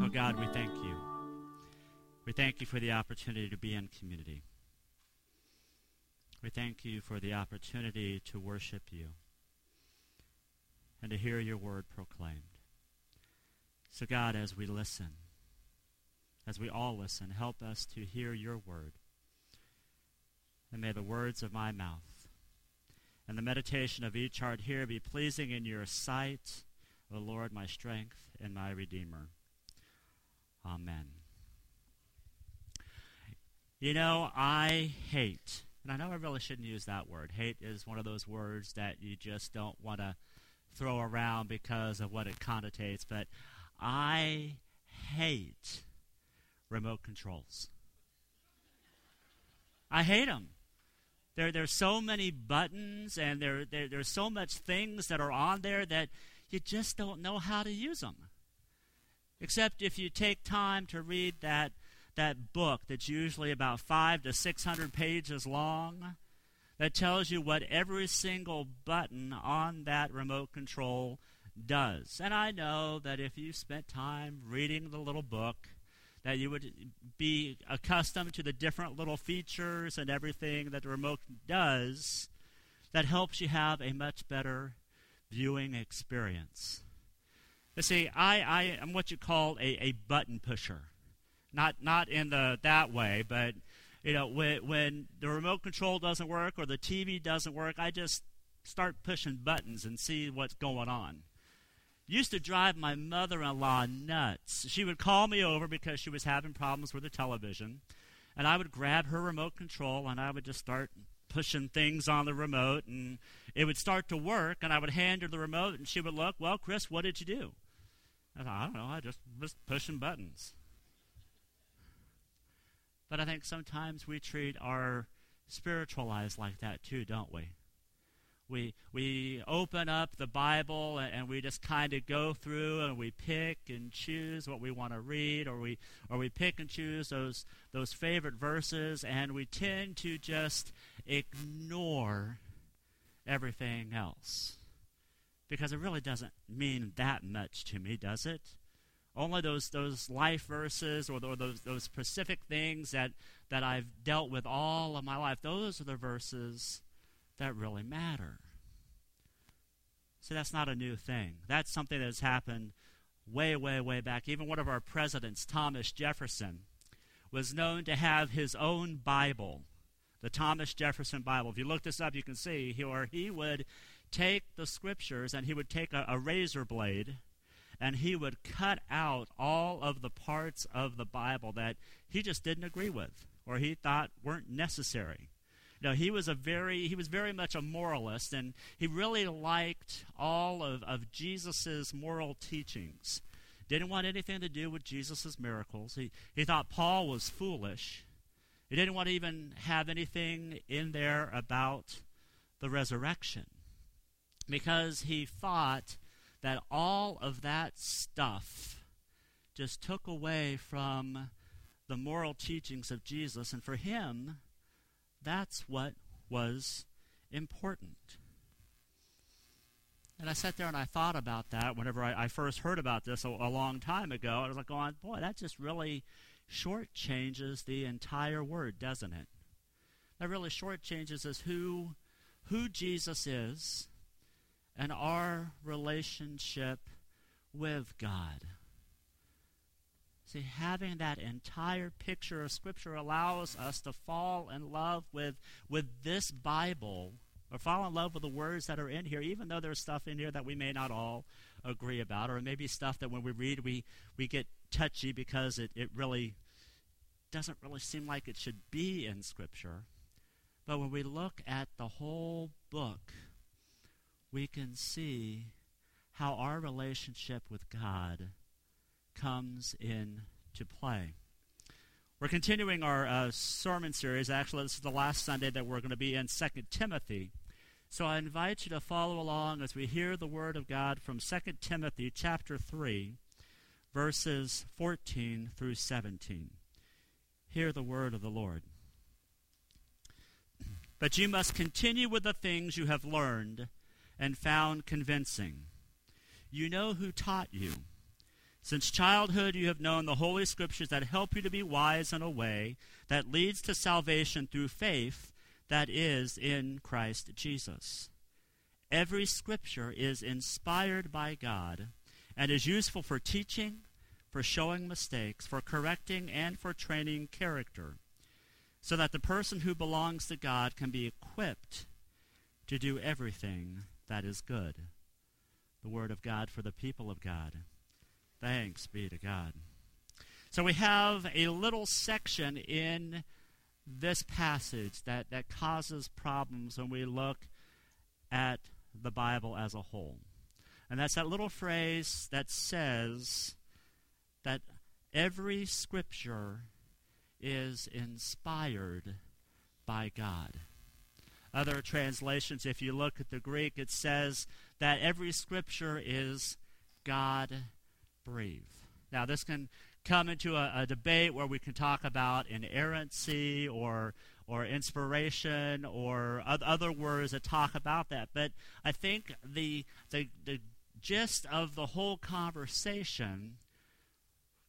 Oh mm. God, we thank you. We thank you for the opportunity to be in community. We thank you for the opportunity to worship you and to hear your word proclaimed. So, God, as we listen, as we all listen, help us to hear your word. And may the words of my mouth and the meditation of each heart here be pleasing in your sight, O Lord, my strength and my Redeemer. Amen. You know, I hate, and I know I really shouldn't use that word. Hate is one of those words that you just don't want to throw around because of what it connotates, but I hate remote controls. I hate them. There, there's so many buttons and there, there, there's so much things that are on there that you just don't know how to use them. Except if you take time to read that, that book that's usually about five to six hundred pages long that tells you what every single button on that remote control does. And I know that if you spent time reading the little book, that you would be accustomed to the different little features and everything that the remote does that helps you have a much better viewing experience. You see, I, I am what you call a, a button pusher. Not, not in the that way, but you know, when, when the remote control doesn't work or the TV doesn't work, I just start pushing buttons and see what's going on. Used to drive my mother in law nuts. She would call me over because she was having problems with the television, and I would grab her remote control and I would just start pushing things on the remote, and it would start to work, and I would hand her the remote, and she would look, Well, Chris, what did you do? I thought, I don't know, I just was pushing buttons. But I think sometimes we treat our spiritual lives like that too, don't we? We, we open up the Bible and, and we just kind of go through and we pick and choose what we want to read, or we, or we pick and choose those, those favorite verses, and we tend to just ignore everything else because it really doesn't mean that much to me, does it? Only those those life verses or, those those specific things that that I've dealt with all of my life. Those are the verses that really matter. See, that's not a new thing. That's something that has happened way, way, way back. Even one of our presidents, Thomas Jefferson, was known to have his own Bible, the Thomas Jefferson Bible. If you look this up, you can see he, or he would take the scriptures and he would take a, a razor blade and he would cut out all of the parts of the Bible that he just didn't agree with or he thought weren't necessary. Know, he was a very he was very much a moralist and he really liked all of, of Jesus's moral teachings. Didn't want anything to do with Jesus' miracles. He he thought Paul was foolish. He didn't want to even have anything in there about the resurrection because he thought that all of that stuff just took away from the moral teachings of Jesus. And for him, that's what was important. And I sat there and I thought about that whenever I, I first heard about this a, a, long time ago. I was like, going, boy, that just really shortchanges the entire word, doesn't it? That really shortchanges us who, who Jesus is and our relationship with God. See, having that entire picture of Scripture allows us to fall in love with, with this Bible, or fall in love with the words that are in here, even though there's stuff in here that we may not all agree about, or maybe stuff that when we read we, we get touchy because it, it really doesn't really seem like it should be in Scripture. But when we look at the whole book, we can see how our relationship with God comes into play. We're continuing our uh, sermon series. Actually, this is the last Sunday that we're going to be in 2 Timothy. So I invite you to follow along as we hear the word of God from 2 Timothy chapter 3, verses 14 through 17. Hear the word of the Lord. But you must continue with the things you have learned and found convincing. You know who taught you. Since childhood, you have known the Holy Scriptures that help you to be wise in a way that leads to salvation through faith that is in Christ Jesus. Every Scripture is inspired by God and is useful for teaching, for showing mistakes, for correcting, and for training character, so that the person who belongs to God can be equipped to do everything that is good. The Word of God for the people of God. Thanks be to God. So we have a little section in this passage that, that causes problems when we look at the Bible as a whole. And that's that little phrase that says that every scripture is inspired by God. Other translations, if you look at the Greek, it says that every scripture is God breathed. Now, this can come into a, a, debate where we can talk about inerrancy or or inspiration or other words that talk about that. But I think the the, the gist of the whole conversation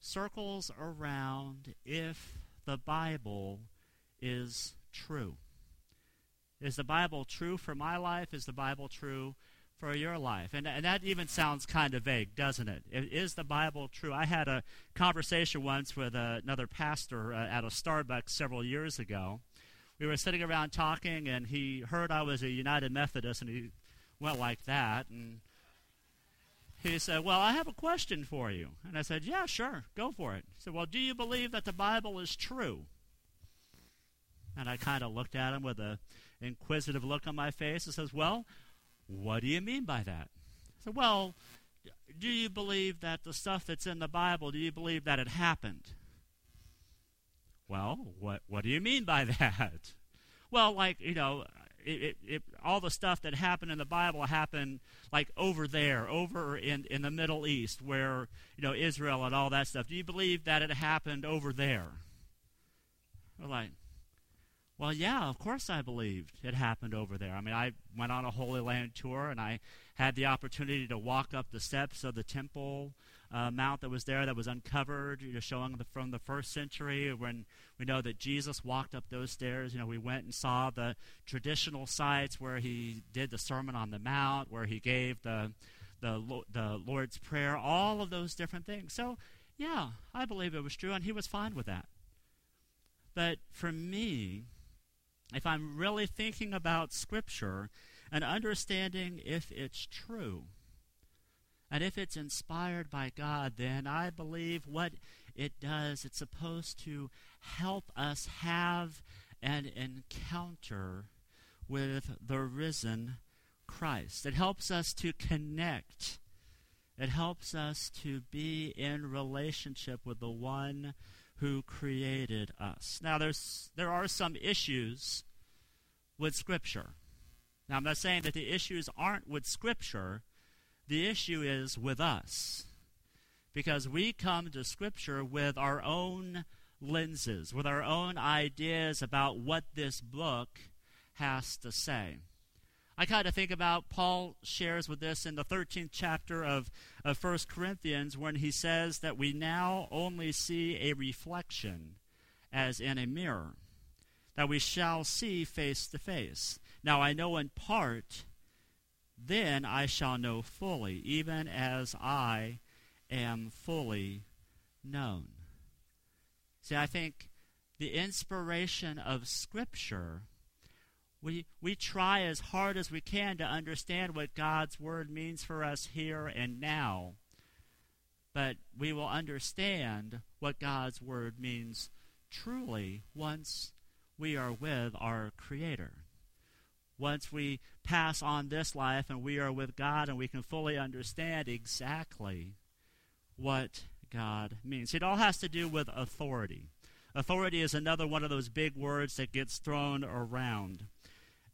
circles around if the Bible is true. Is the Bible true for my life? Is the Bible true for your life. And, and that even sounds kind of vague, doesn't it? Is the Bible true? I had a conversation once with uh, another pastor uh, at a Starbucks several years ago. We were sitting around talking, and he heard I was a United Methodist, and he went like that. And he said, Well, I have a question for you. And I said, Yeah, sure, go for it. He said, Well, do you believe that the Bible is true? And I kind of looked at him with a inquisitive look on my face and says, Well, what do you mean by that? I said, well, do you believe that the stuff that's in the Bible, do you believe that it happened? Well, what what do you mean by that? Well, like, you know, it, it, it, all the stuff that happened in the Bible happened like over there, over in, in the Middle East, where, you know, Israel and all that stuff. Do you believe that it happened over there? We're like, well, yeah, of course I believed it happened over there. I mean, I went on a Holy Land tour and I had the opportunity to walk up the steps of the temple uh, mount that was there that was uncovered, you know, showing the, from the first century when we know that Jesus walked up those stairs. You know, we went and saw the traditional sites where he did the Sermon on the Mount, where he gave the, the, the Lord's Prayer, all of those different things. So, yeah, I believe it was true, and he was fine with that. But for me, if I'm really thinking about Scripture and understanding if it's true, and if it's inspired by God, then I believe what it does, it's supposed to help us have an encounter with the risen Christ. It helps us to connect. It helps us to be in relationship with the one who created us. Now, there's, there are some issues with Scripture. Now, I'm not saying that the issues aren't with Scripture, the issue is with us. Because we come to Scripture with our own lenses, with our own ideas about what this book has to say. I kind of think about Paul shares with this in the 13th chapter of, of 1 Corinthians when he says that we now only see a reflection as in a mirror, that we shall see face to face. Now I know in part, then I shall know fully, even as I am fully known. See, I think the inspiration of Scripture we, we try as hard as we can to understand what God's Word means for us here and now. But we will understand what God's Word means truly once we are with our Creator. Once we pass on this life and we are with God and we can fully understand exactly what God means. It all has to do with authority. Authority is another one of those big words that gets thrown around.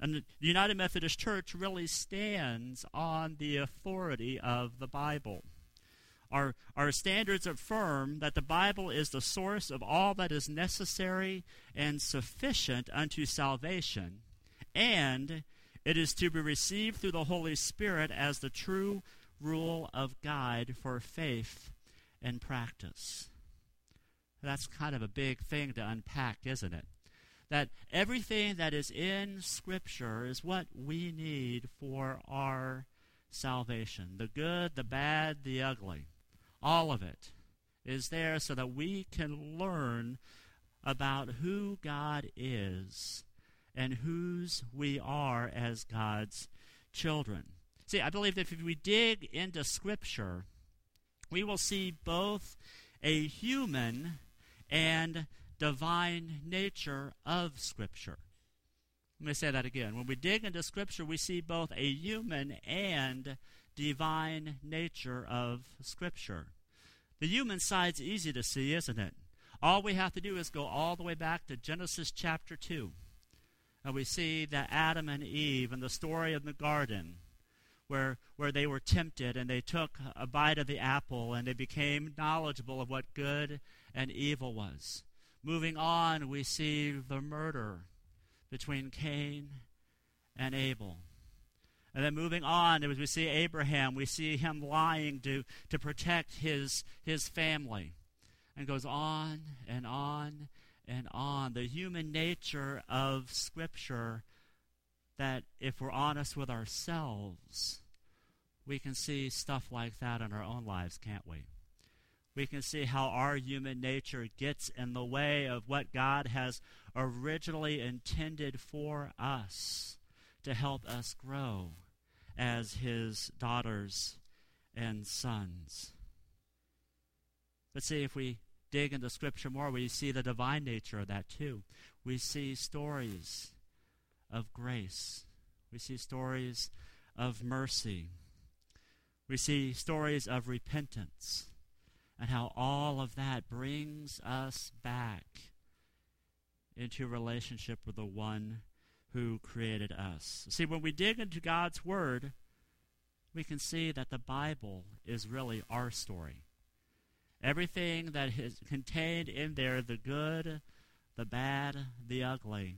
And the United Methodist Church really stands on the authority of the Bible. Our, our standards affirm that the Bible is the source of all that is necessary and sufficient unto salvation, and it is to be received through the Holy Spirit as the true rule of guide for faith and practice. That's kind of a big thing to unpack, isn't it? That everything that is in Scripture is what we need for our salvation the good, the bad, the ugly. All of it is there so that we can learn about who God is and whose we are as God's children. See, I believe that if we dig into Scripture, we will see both a human and divine nature of Scripture. Let me say that again. When we dig into Scripture, we see both a human and divine nature of Scripture. The human side's easy to see, isn't it? All we have to do is go all the way back to Genesis chapter 2. And we see that Adam and Eve and the story of the garden, where, where they were tempted and they took a bite of the apple and they became knowledgeable of what good and evil was. Moving on, we see the murder between Cain and Abel. And then moving on, as we see Abraham, we see him lying to, to protect his, his family. And goes on and on and on. The human nature of Scripture that, if we're honest with ourselves, we can see stuff like that in our own lives, can't we? We can see how our human nature gets in the way of what God has originally intended for us to help us grow as his daughters and sons. But see, if we dig into Scripture more, we see the divine nature of that too. We see stories of grace, we see stories of mercy, we see stories of repentance, and how all of that brings us back into relationship with the one who created us. See, when we dig into God's Word, we can see that the Bible is really our story. Everything that is contained in there, the good, the bad, the ugly,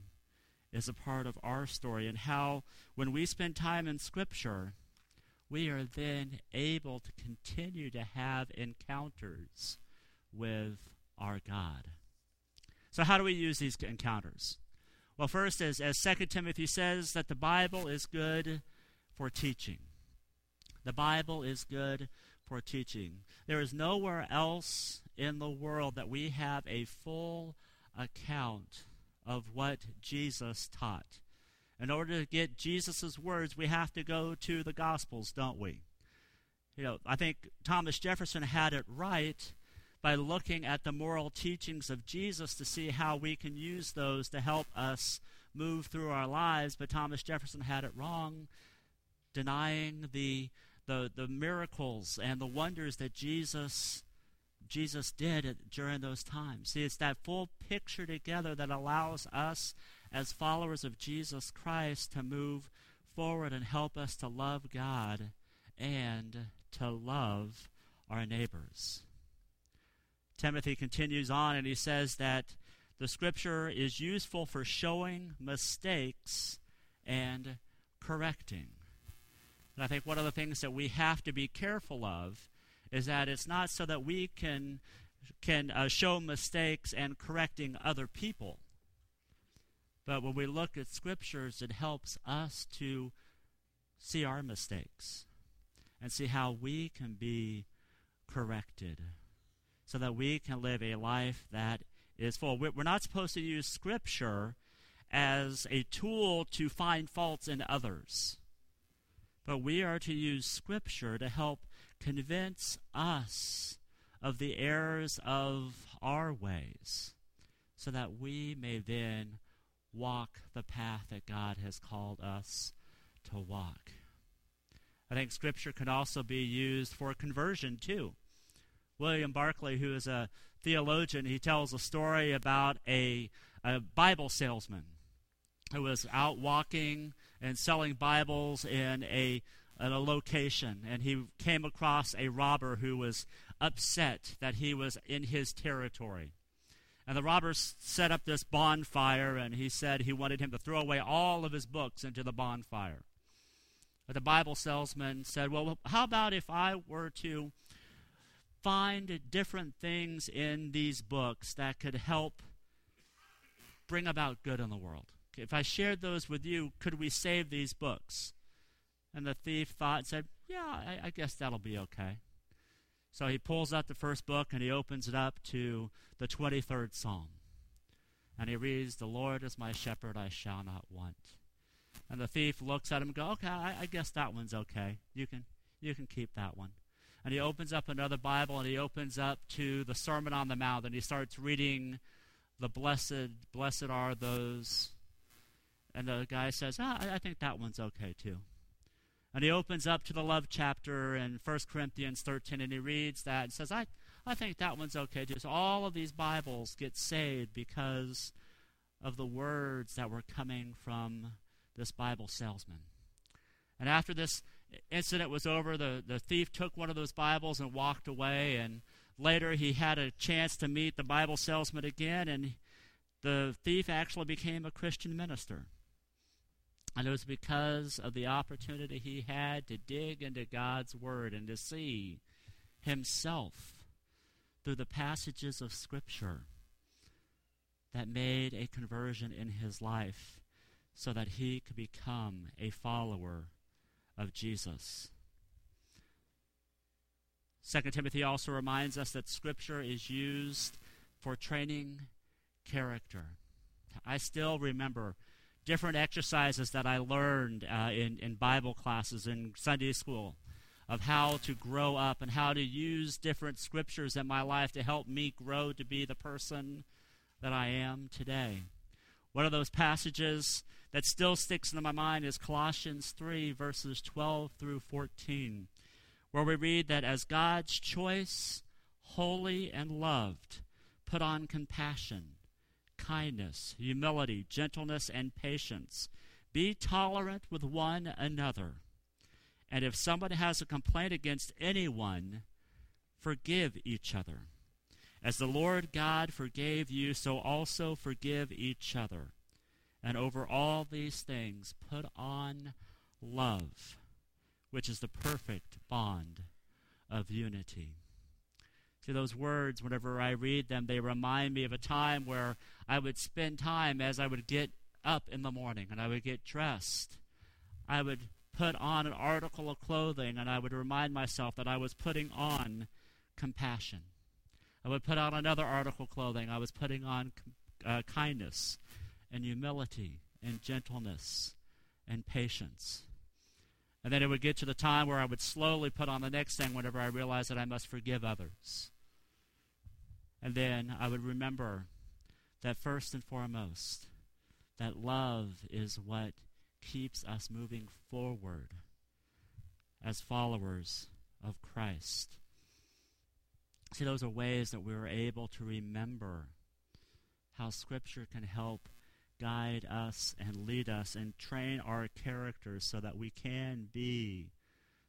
is a part of our story. And how, when we spend time in Scripture, we are then able to continue to have encounters with our God. So, how do we use these encounters? Well, first, as, as 2 Timothy says, that the Bible is good for teaching. The Bible is good for teaching. There is nowhere else in the world that we have a full account of what Jesus taught. In order to get Jesus' words, we have to go to the Gospels, don't we? You know, I think Thomas Jefferson had it right by looking at the moral teachings of Jesus to see how we can use those to help us move through our lives. But Thomas Jefferson had it wrong, denying the the, the miracles and the wonders that Jesus Jesus did during those times. See, it's that full picture together that allows us as followers of Jesus Christ to move forward and help us to love God and to love our neighbors. Timothy continues on and he says that the scripture is useful for showing mistakes and correcting. And I think one of the things that we have to be careful of is that it's not so that we can can uh, show mistakes and correcting other people. But when we look at scriptures, it helps us to see our mistakes and see how we can be corrected so that we can live a life that is full. We're not supposed to use Scripture as a tool to find faults in others, but we are to use Scripture to help convince us of the errors of our ways so that we may then walk the path that God has called us to walk. I think Scripture can also be used for conversion too William Barclay, who is a theologian, he tells a story about a, a Bible salesman who was out walking and selling Bibles in a, in a location, and he came across a robber who was upset that he was in his territory. And the robbers set up this bonfire, and he said he wanted him to throw away all of his books into the bonfire. But the Bible salesman said, Well, how about if I were to find different things in these books that could help bring about good in the world? If I shared those with you, could we save these books? And the thief thought and said, Yeah, I, I guess that'll be okay. So he pulls out the first book and he opens it up to the 23rd Psalm. And he reads, The Lord is my shepherd, I shall not want. And the thief looks at him and goes, Okay, I, I guess that one's okay. You can, you can keep that one. And he opens up another Bible and he opens up to the Sermon on the Mount and he starts reading the blessed, blessed are those. And the guy says, ah, I think that one's okay too. And he opens up to the love chapter in 1 Corinthians 13 and he reads that and says, I, I think that one's okay too. So all of these Bibles get saved because of the words that were coming from this Bible salesman. And after this incident was over, the, the thief took one of those Bibles and walked away. And later he had a chance to meet the Bible salesman again, and the thief actually became a Christian minister. And it was because of the opportunity he had to dig into God's Word and to see himself through the passages of Scripture that made a conversion in his life so that he could become a follower of Jesus. 2 Timothy also reminds us that Scripture is used for training character. I still remember different exercises that I learned uh, in, in Bible classes in Sunday school of how to grow up and how to use different scriptures in my life to help me grow to be the person that I am today. One of those passages that still sticks into my mind is Colossians 3, verses 12 through 14, where we read that as God's choice, holy and loved, put on compassion kindness, humility, gentleness, and patience. Be tolerant with one another. And if somebody has a complaint against anyone, forgive each other. As the Lord God forgave you, so also forgive each other. And over all these things, put on love, which is the perfect bond of unity. See, those words, whenever I read them, they remind me of a time where I would spend time as I would get up in the morning and I would get dressed. I would put on an article of clothing and I would remind myself that I was putting on compassion. I would put on another article of clothing. I was putting on uh, kindness and humility and gentleness and patience. And then it would get to the time where I would slowly put on the next thing whenever I realized that I must forgive others. And then I would remember that first and foremost, that love is what keeps us moving forward as followers of Christ. See, those are ways that we are able to remember how Scripture can help guide us and lead us and train our characters so that we can be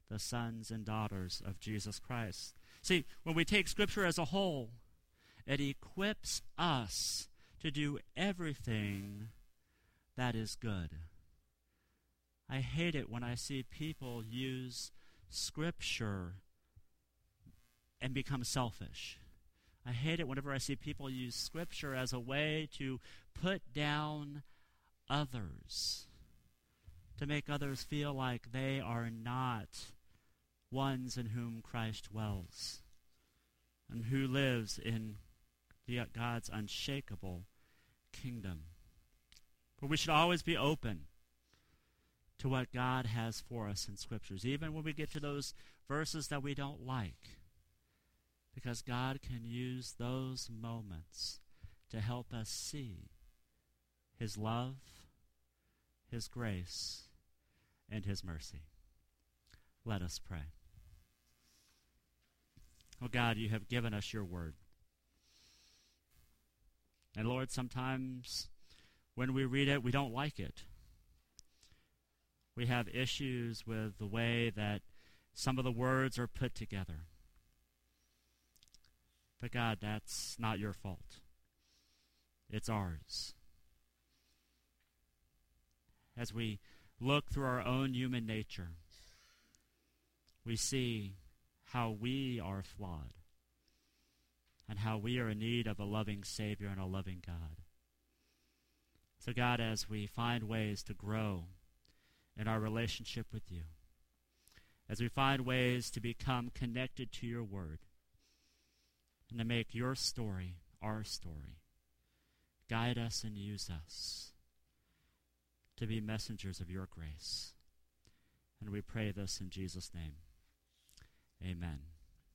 the sons and daughters of Jesus Christ. See, when we take Scripture as a whole, it equips us to do everything that is good. I hate it when I see people use Scripture and become selfish. I hate it whenever I see people use Scripture as a way to put down others, to make others feel like they are not ones in whom Christ dwells and who lives in God's unshakable kingdom. But we should always be open to what God has for us in Scriptures, even when we get to those verses that we don't like. Because God can use those moments to help us see His love, His grace, and His mercy. Let us pray. Oh God, you have given us your word. And Lord, sometimes when we read it, we don't like it. We have issues with the way that some of the words are put together. But God, that's not your fault. It's ours. As we look through our own human nature, we see how we are flawed and how we are in need of a loving Savior and a loving God. So, God, as we find ways to grow in our relationship with you, as we find ways to become connected to your word, and to make your story our story, guide us and use us to be messengers of your grace. And we pray this in Jesus' name. Amen.